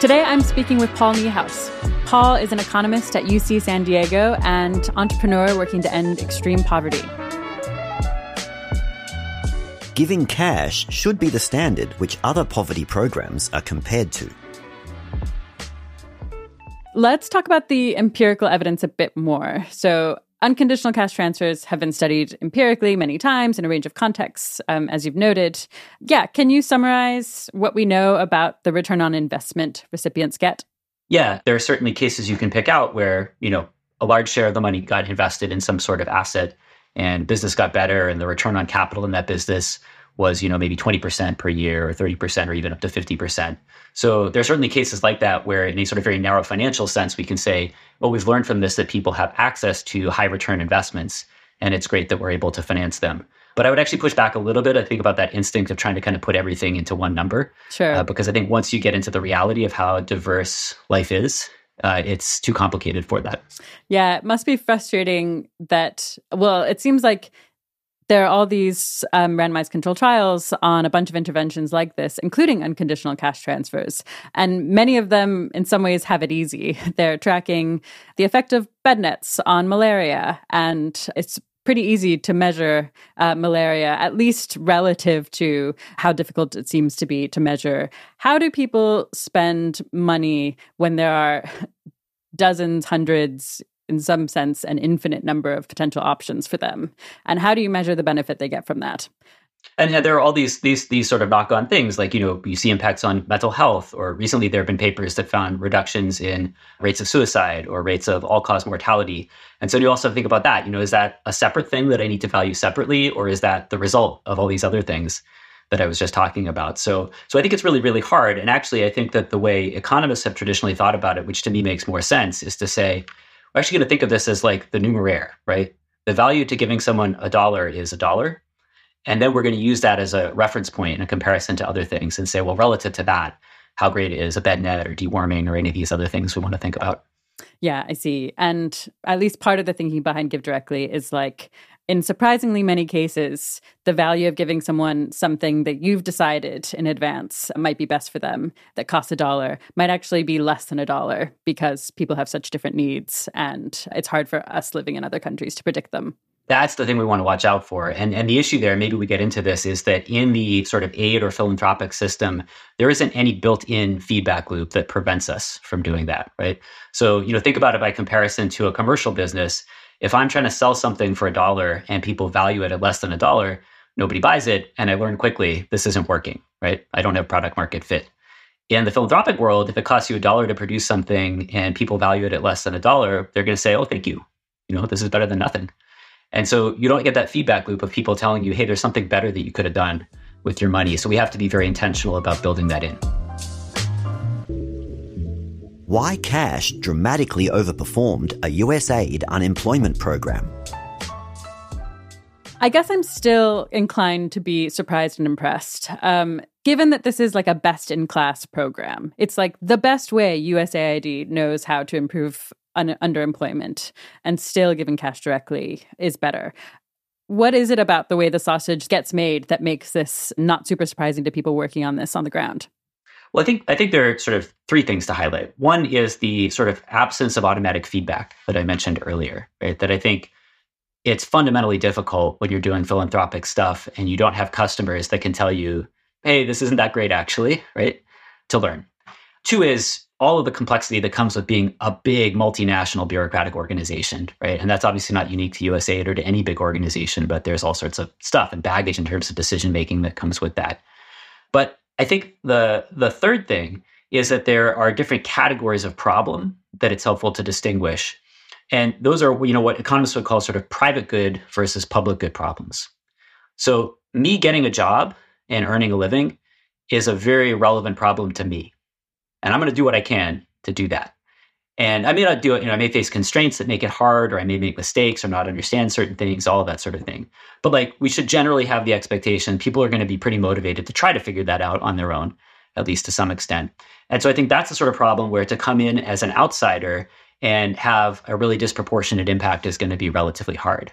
Today, I'm speaking with Paul Niehaus. Paul is an economist at UC San Diego and entrepreneur working to end extreme poverty. Giving cash should be the standard which other poverty programs are compared to. Let's talk about the empirical evidence a bit more. So, Unconditional cash transfers have been studied empirically many times in a range of contexts, um, as you've noted. Yeah, can you summarize what we know about the return on investment recipients get? Yeah, there are certainly cases you can pick out where, you know, a large share of the money got invested in some sort of asset and business got better and the return on capital in that business was, you know, maybe 20% per year or 30% or even up to 50%. So there are certainly cases like that where in a sort of very narrow financial sense, we can say, well, we've learned from this that people have access to high return investments and it's great that we're able to finance them. But I would actually push back a little bit. I think about that instinct of trying to kind of put everything into one number. Sure. Uh, because I think once you get into the reality of how diverse life is, uh, it's too complicated for that. Yeah, it must be frustrating that, well, it seems like there are all these um, randomized control trials on a bunch of interventions like this, including unconditional cash transfers. And many of them, in some ways, have it easy. They're tracking the effect of bed nets on malaria, and it's pretty easy to measure uh, malaria, at least relative to how difficult it seems to be to measure. How do people spend money when there are dozens, hundreds, in some sense, an infinite number of potential options for them. And how do you measure the benefit they get from that? And there are all these these these sort of knock on things, like you know you see impacts on mental health, or recently there have been papers that found reductions in rates of suicide or rates of all cause mortality. And so you also think about that. You know, is that a separate thing that I need to value separately, or is that the result of all these other things that I was just talking about? So so I think it's really really hard. And actually, I think that the way economists have traditionally thought about it, which to me makes more sense, is to say actually going to think of this as like the numeraire, right? The value to giving someone a dollar is a dollar. And then we're going to use that as a reference point in a comparison to other things and say, well, relative to that, how great is a bed net or deworming or any of these other things we want to think about. Yeah, I see. And at least part of the thinking behind Give Directly is like in surprisingly many cases, the value of giving someone something that you've decided in advance might be best for them that costs a dollar might actually be less than a dollar because people have such different needs and it's hard for us living in other countries to predict them. That's the thing we want to watch out for. And and the issue there, maybe we get into this, is that in the sort of aid or philanthropic system, there isn't any built-in feedback loop that prevents us from doing that, right? So, you know, think about it by comparison to a commercial business if I'm trying to sell something for a dollar and people value it at less than a dollar, nobody buys it. And I learn quickly this isn't working, right? I don't have product market fit. In the philanthropic world, if it costs you a dollar to produce something and people value it at less than a dollar, they're going to say, oh, thank you. You know, this is better than nothing. And so you don't get that feedback loop of people telling you, hey, there's something better that you could have done with your money. So we have to be very intentional about building that in why cash dramatically overperformed a USAID unemployment program. I guess I'm still inclined to be surprised and impressed. Um, given that this is like a best in class program, it's like the best way USAID knows how to improve un- underemployment and still giving cash directly is better. What is it about the way the sausage gets made that makes this not super surprising to people working on this on the ground? Well, I think I think there are sort of three things to highlight. One is the sort of absence of automatic feedback that I mentioned earlier, right? That I think it's fundamentally difficult when you're doing philanthropic stuff and you don't have customers that can tell you, "Hey, this isn't that great actually," right? To learn. Two is all of the complexity that comes with being a big multinational bureaucratic organization, right? And that's obviously not unique to USAID or to any big organization, but there's all sorts of stuff and baggage in terms of decision making that comes with that. But I think the the third thing is that there are different categories of problem that it's helpful to distinguish. And those are, you know, what economists would call sort of private good versus public good problems. So me getting a job and earning a living is a very relevant problem to me. And I'm going to do what I can to do that. And I may not do it, you know, I may face constraints that make it hard, or I may make mistakes or not understand certain things, all that sort of thing. But like we should generally have the expectation people are going to be pretty motivated to try to figure that out on their own, at least to some extent. And so I think that's the sort of problem where to come in as an outsider and have a really disproportionate impact is going to be relatively hard.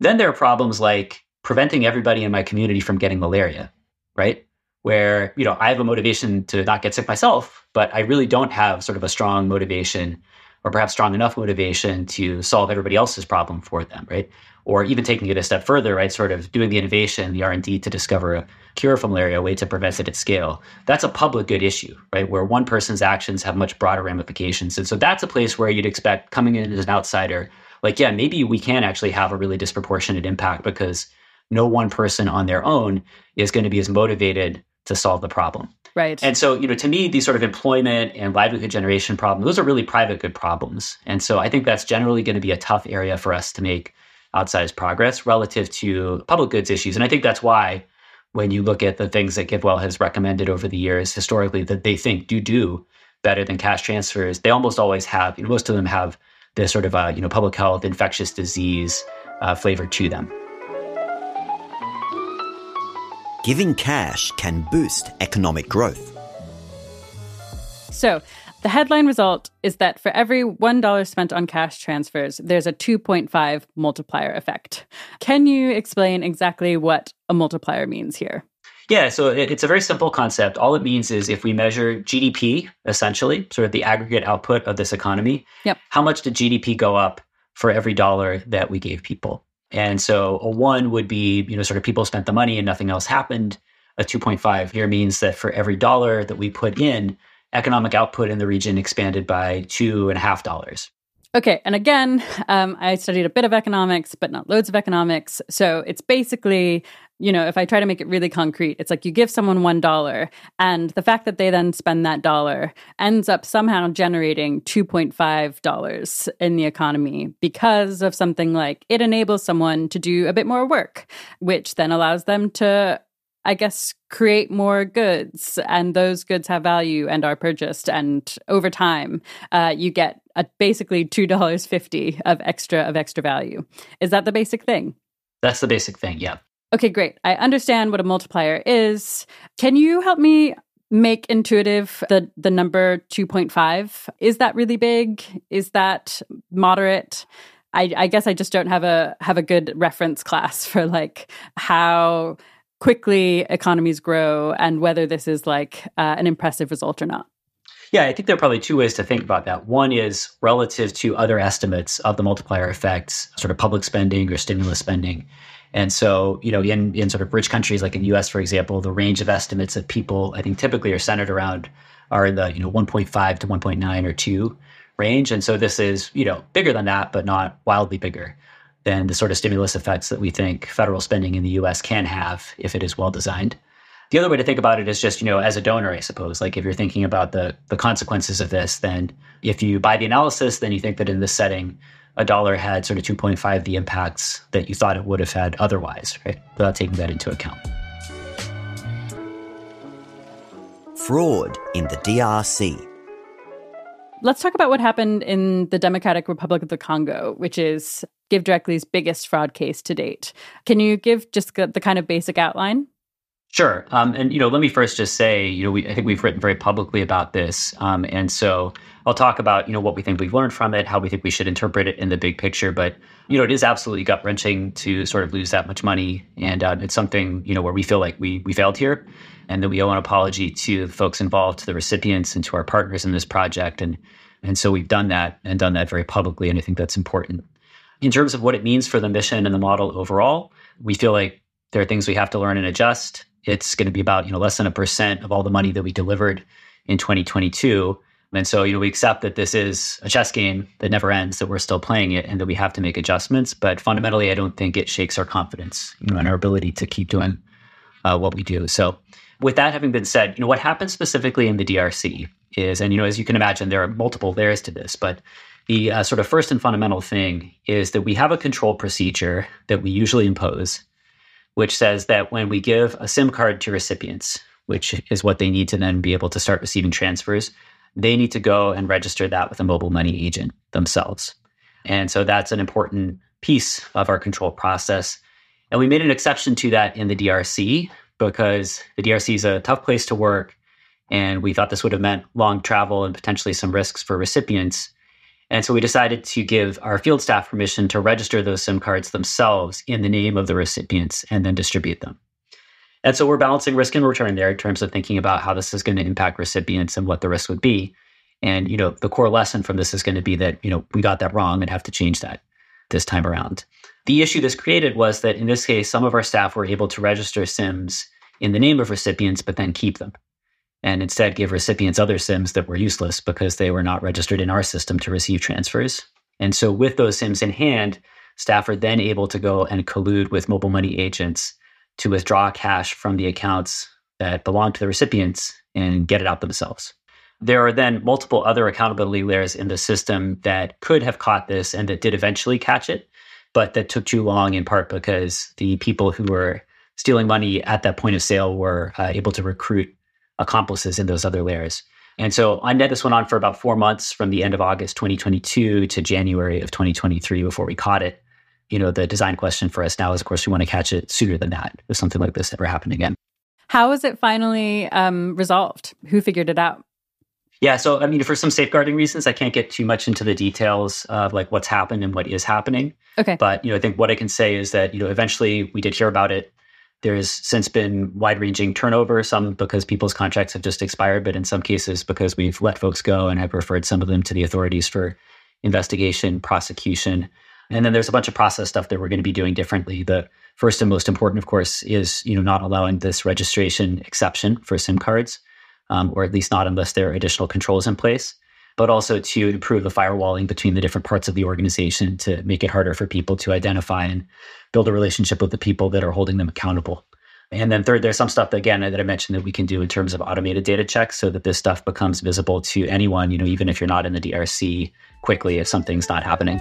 Then there are problems like preventing everybody in my community from getting malaria, right? Where, you know, I have a motivation to not get sick myself, but I really don't have sort of a strong motivation or perhaps strong enough motivation to solve everybody else's problem for them, right? Or even taking it a step further, right? Sort of doing the innovation, the R&D to discover a cure for malaria, a way to prevent it at scale. That's a public good issue, right? Where one person's actions have much broader ramifications. And so that's a place where you'd expect coming in as an outsider, like, yeah, maybe we can actually have a really disproportionate impact because no one person on their own is going to be as motivated to solve the problem. Right. And so, you know, to me, these sort of employment and livelihood generation problems, those are really private good problems. And so I think that's generally going to be a tough area for us to make outsized progress relative to public goods issues. And I think that's why when you look at the things that GiveWell has recommended over the years historically that they think do do better than cash transfers, they almost always have, you know, most of them have this sort of, uh, you know, public health, infectious disease uh, flavor to them. Giving cash can boost economic growth. So, the headline result is that for every $1 spent on cash transfers, there's a 2.5 multiplier effect. Can you explain exactly what a multiplier means here? Yeah, so it's a very simple concept. All it means is if we measure GDP, essentially, sort of the aggregate output of this economy, yep. how much did GDP go up for every dollar that we gave people? And so a one would be, you know, sort of people spent the money and nothing else happened. A 2.5 here means that for every dollar that we put in, economic output in the region expanded by two and a half dollars. Okay, and again, um, I studied a bit of economics, but not loads of economics. So it's basically, you know, if I try to make it really concrete, it's like you give someone one dollar, and the fact that they then spend that dollar ends up somehow generating two point five dollars in the economy because of something like it enables someone to do a bit more work, which then allows them to I guess, create more goods, and those goods have value and are purchased. And over time, uh, you get a, basically two dollars fifty of extra of extra value. Is that the basic thing? That's the basic thing. Yeah. Okay, great. I understand what a multiplier is. Can you help me make intuitive the the number 2.5 is that really big is that moderate I, I guess i just don't have a have a good reference class for like how quickly economies grow and whether this is like uh, an impressive result or not. Yeah, I think there are probably two ways to think about that. One is relative to other estimates of the multiplier effects, sort of public spending or stimulus spending. And so, you know, in, in sort of rich countries like in the US, for example, the range of estimates of people I think typically are centered around are in the, you know, 1.5 to 1.9 or 2 range. And so this is, you know, bigger than that, but not wildly bigger than the sort of stimulus effects that we think federal spending in the US can have if it is well designed. The other way to think about it is just, you know, as a donor, I suppose. Like if you're thinking about the the consequences of this, then if you buy the analysis, then you think that in this setting, a dollar had sort of 2.5 the impacts that you thought it would have had otherwise, right? Without taking that into account. Fraud in the DRC. Let's talk about what happened in the Democratic Republic of the Congo, which is GiveDirectly's biggest fraud case to date. Can you give just the kind of basic outline? Sure. Um, and, you know, let me first just say, you know, we, I think we've written very publicly about this. Um, and so I'll talk about, you know, what we think we've learned from it, how we think we should interpret it in the big picture. But, you know, it is absolutely gut wrenching to sort of lose that much money. And uh, it's something, you know, where we feel like we, we failed here and that we owe an apology to the folks involved, to the recipients, and to our partners in this project. And, and so we've done that and done that very publicly. And I think that's important. In terms of what it means for the mission and the model overall, we feel like there are things we have to learn and adjust. It's going to be about you know less than a percent of all the money that we delivered in 2022. And so, you know, we accept that this is a chess game that never ends, that we're still playing it, and that we have to make adjustments. But fundamentally, I don't think it shakes our confidence, you know, in our ability to keep doing uh, what we do. So, with that having been said, you know, what happens specifically in the DRC is, and you know, as you can imagine, there are multiple layers to this, but the uh, sort of first and fundamental thing is that we have a control procedure that we usually impose, which says that when we give a SIM card to recipients, which is what they need to then be able to start receiving transfers, they need to go and register that with a mobile money agent themselves. And so that's an important piece of our control process. And we made an exception to that in the DRC because the DRC is a tough place to work. And we thought this would have meant long travel and potentially some risks for recipients. And so we decided to give our field staff permission to register those SIM cards themselves in the name of the recipients and then distribute them. And so we're balancing risk and return there in terms of thinking about how this is going to impact recipients and what the risk would be. And you know, the core lesson from this is going to be that you know we got that wrong and have to change that this time around. The issue this created was that in this case, some of our staff were able to register SIMs in the name of recipients, but then keep them. And instead give recipients other SIMs that were useless because they were not registered in our system to receive transfers. And so, with those SIMs in hand, staff are then able to go and collude with mobile money agents to withdraw cash from the accounts that belong to the recipients and get it out themselves. There are then multiple other accountability layers in the system that could have caught this and that did eventually catch it, but that took too long in part because the people who were stealing money at that point of sale were uh, able to recruit accomplices in those other layers. And so I net this went on for about four months from the end of August 2022 to January of 2023 before we caught it. You know, the design question for us now is, of course, we want to catch it sooner than that if something like this ever happened again. How was it finally um, resolved? Who figured it out? Yeah, so I mean, for some safeguarding reasons, I can't get too much into the details of like what's happened and what is happening. Okay. But you know, I think what I can say is that you know, eventually we did hear about it. There's since been wide-ranging turnover, some because people's contracts have just expired, but in some cases because we've let folks go and have referred some of them to the authorities for investigation, prosecution. And then there's a bunch of process stuff that we're going to be doing differently. The first and most important, of course, is you know not allowing this registration exception for SIM cards um, or at least not unless there are additional controls in place, but also to improve the firewalling between the different parts of the organization to make it harder for people to identify and build a relationship with the people that are holding them accountable. And then third, there's some stuff that, again that I mentioned that we can do in terms of automated data checks so that this stuff becomes visible to anyone, you know, even if you're not in the DRC quickly if something's not happening.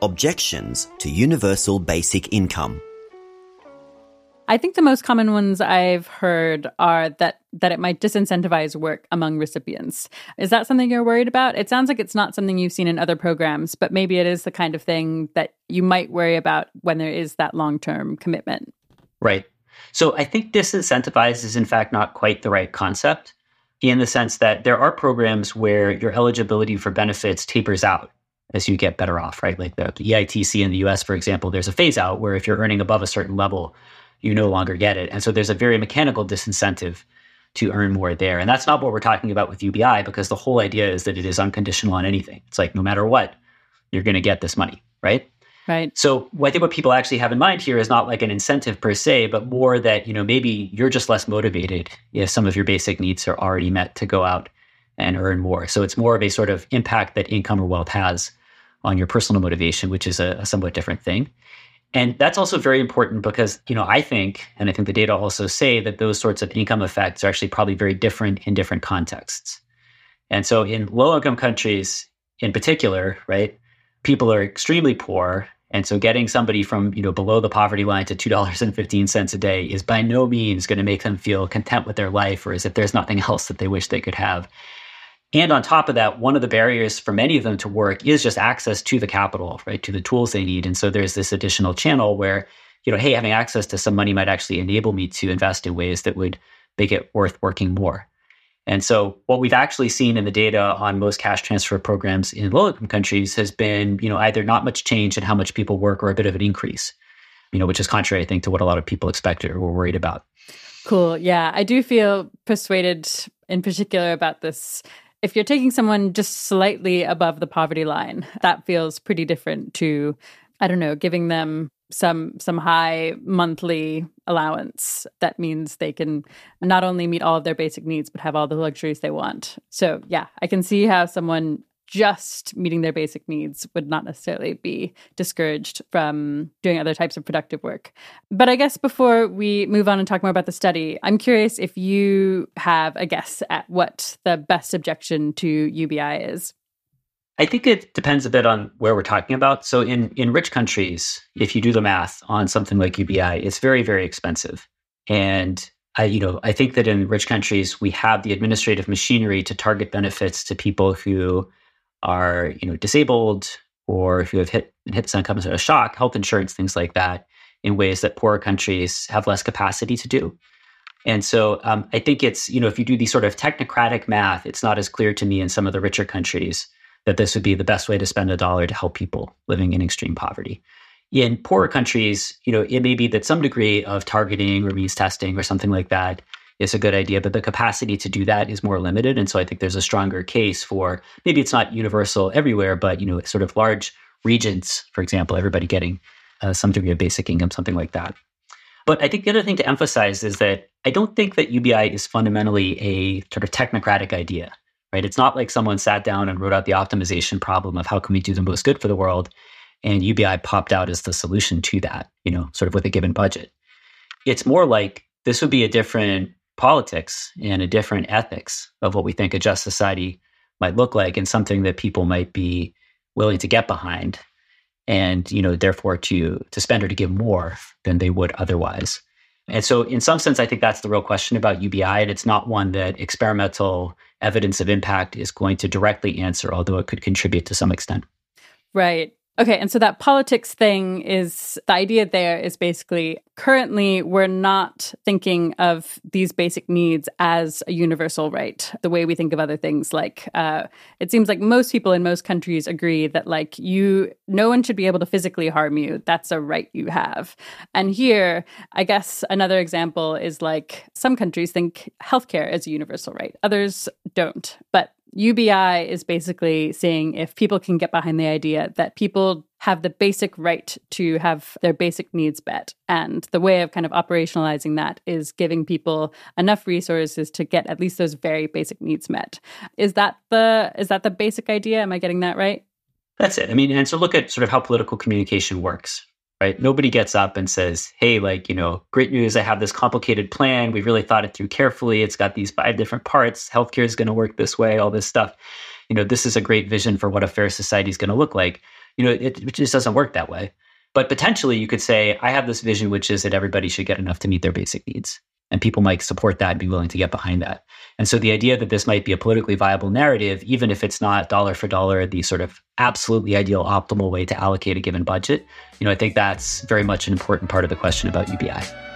Objections to universal basic income. I think the most common ones I've heard are that that it might disincentivize work among recipients. Is that something you're worried about? It sounds like it's not something you've seen in other programs, but maybe it is the kind of thing that you might worry about when there is that long-term commitment. Right. So I think disincentivize is in fact not quite the right concept in the sense that there are programs where your eligibility for benefits tapers out as you get better off, right? Like the, the EITC in the US, for example, there's a phase out where if you're earning above a certain level, you no longer get it. And so there's a very mechanical disincentive to earn more there. And that's not what we're talking about with UBI because the whole idea is that it is unconditional on anything. It's like no matter what, you're going to get this money, right? Right. So I think what people actually have in mind here is not like an incentive per se, but more that, you know, maybe you're just less motivated if some of your basic needs are already met to go out and earn more. So it's more of a sort of impact that income or wealth has on your personal motivation, which is a, a somewhat different thing. And that's also very important because, you know, I think, and I think the data also say that those sorts of income effects are actually probably very different in different contexts. And so in low income countries in particular, right, people are extremely poor. And so getting somebody from, you know, below the poverty line to $2.15 a day is by no means going to make them feel content with their life or as if there's nothing else that they wish they could have. And on top of that, one of the barriers for many of them to work is just access to the capital, right? To the tools they need. And so there's this additional channel where, you know, hey, having access to some money might actually enable me to invest in ways that would make it worth working more. And so what we've actually seen in the data on most cash transfer programs in low income countries has been, you know, either not much change in how much people work or a bit of an increase, you know, which is contrary, I think, to what a lot of people expected or were worried about. Cool. Yeah. I do feel persuaded in particular about this if you're taking someone just slightly above the poverty line, that feels pretty different to, I don't know, giving them some some high monthly allowance that means they can not only meet all of their basic needs but have all the luxuries they want. So, yeah, I can see how someone just meeting their basic needs would not necessarily be discouraged from doing other types of productive work. But I guess before we move on and talk more about the study, I'm curious if you have a guess at what the best objection to UBI is. I think it depends a bit on where we're talking about. So in in rich countries, if you do the math on something like UBI, it's very very expensive. And I, you know, I think that in rich countries we have the administrative machinery to target benefits to people who are you know disabled or who have hit hit some kind of shock, health insurance, things like that, in ways that poorer countries have less capacity to do. And so um, I think it's you know if you do these sort of technocratic math, it's not as clear to me in some of the richer countries that this would be the best way to spend a dollar to help people living in extreme poverty. In poorer countries, you know, it may be that some degree of targeting or means testing or something like that is a good idea, but the capacity to do that is more limited. And so I think there's a stronger case for maybe it's not universal everywhere, but you know, sort of large regions, for example, everybody getting uh, some degree of basic income, something like that. But I think the other thing to emphasize is that I don't think that UBI is fundamentally a sort of technocratic idea, right? It's not like someone sat down and wrote out the optimization problem of how can we do the most good for the world, and UBI popped out as the solution to that, you know, sort of with a given budget. It's more like this would be a different politics and a different ethics of what we think a just society might look like, and something that people might be willing to get behind and you know therefore to to spend or to give more than they would otherwise. And so in some sense i think that's the real question about ubi and it's not one that experimental evidence of impact is going to directly answer although it could contribute to some extent. Right Okay, and so that politics thing is the idea there is basically currently we're not thinking of these basic needs as a universal right, the way we think of other things. Like, uh, it seems like most people in most countries agree that, like, you, no one should be able to physically harm you. That's a right you have. And here, I guess another example is like some countries think healthcare is a universal right, others don't. But UBI is basically saying if people can get behind the idea that people have the basic right to have their basic needs met. And the way of kind of operationalizing that is giving people enough resources to get at least those very basic needs met. Is that the is that the basic idea? Am I getting that right? That's it. I mean, and so look at sort of how political communication works, right? Nobody gets up and says, hey, like, you know, great news, I have this complicated plan. We've really thought it through carefully. It's got these five different parts. Healthcare is going to work this way, all this stuff. You know, this is a great vision for what a fair society is going to look like. You know, it, it just doesn't work that way. But potentially you could say, I have this vision, which is that everybody should get enough to meet their basic needs and people might support that and be willing to get behind that. And so the idea that this might be a politically viable narrative, even if it's not dollar for dollar the sort of absolutely ideal, optimal way to allocate a given budget, you know, I think that's very much an important part of the question about UBI.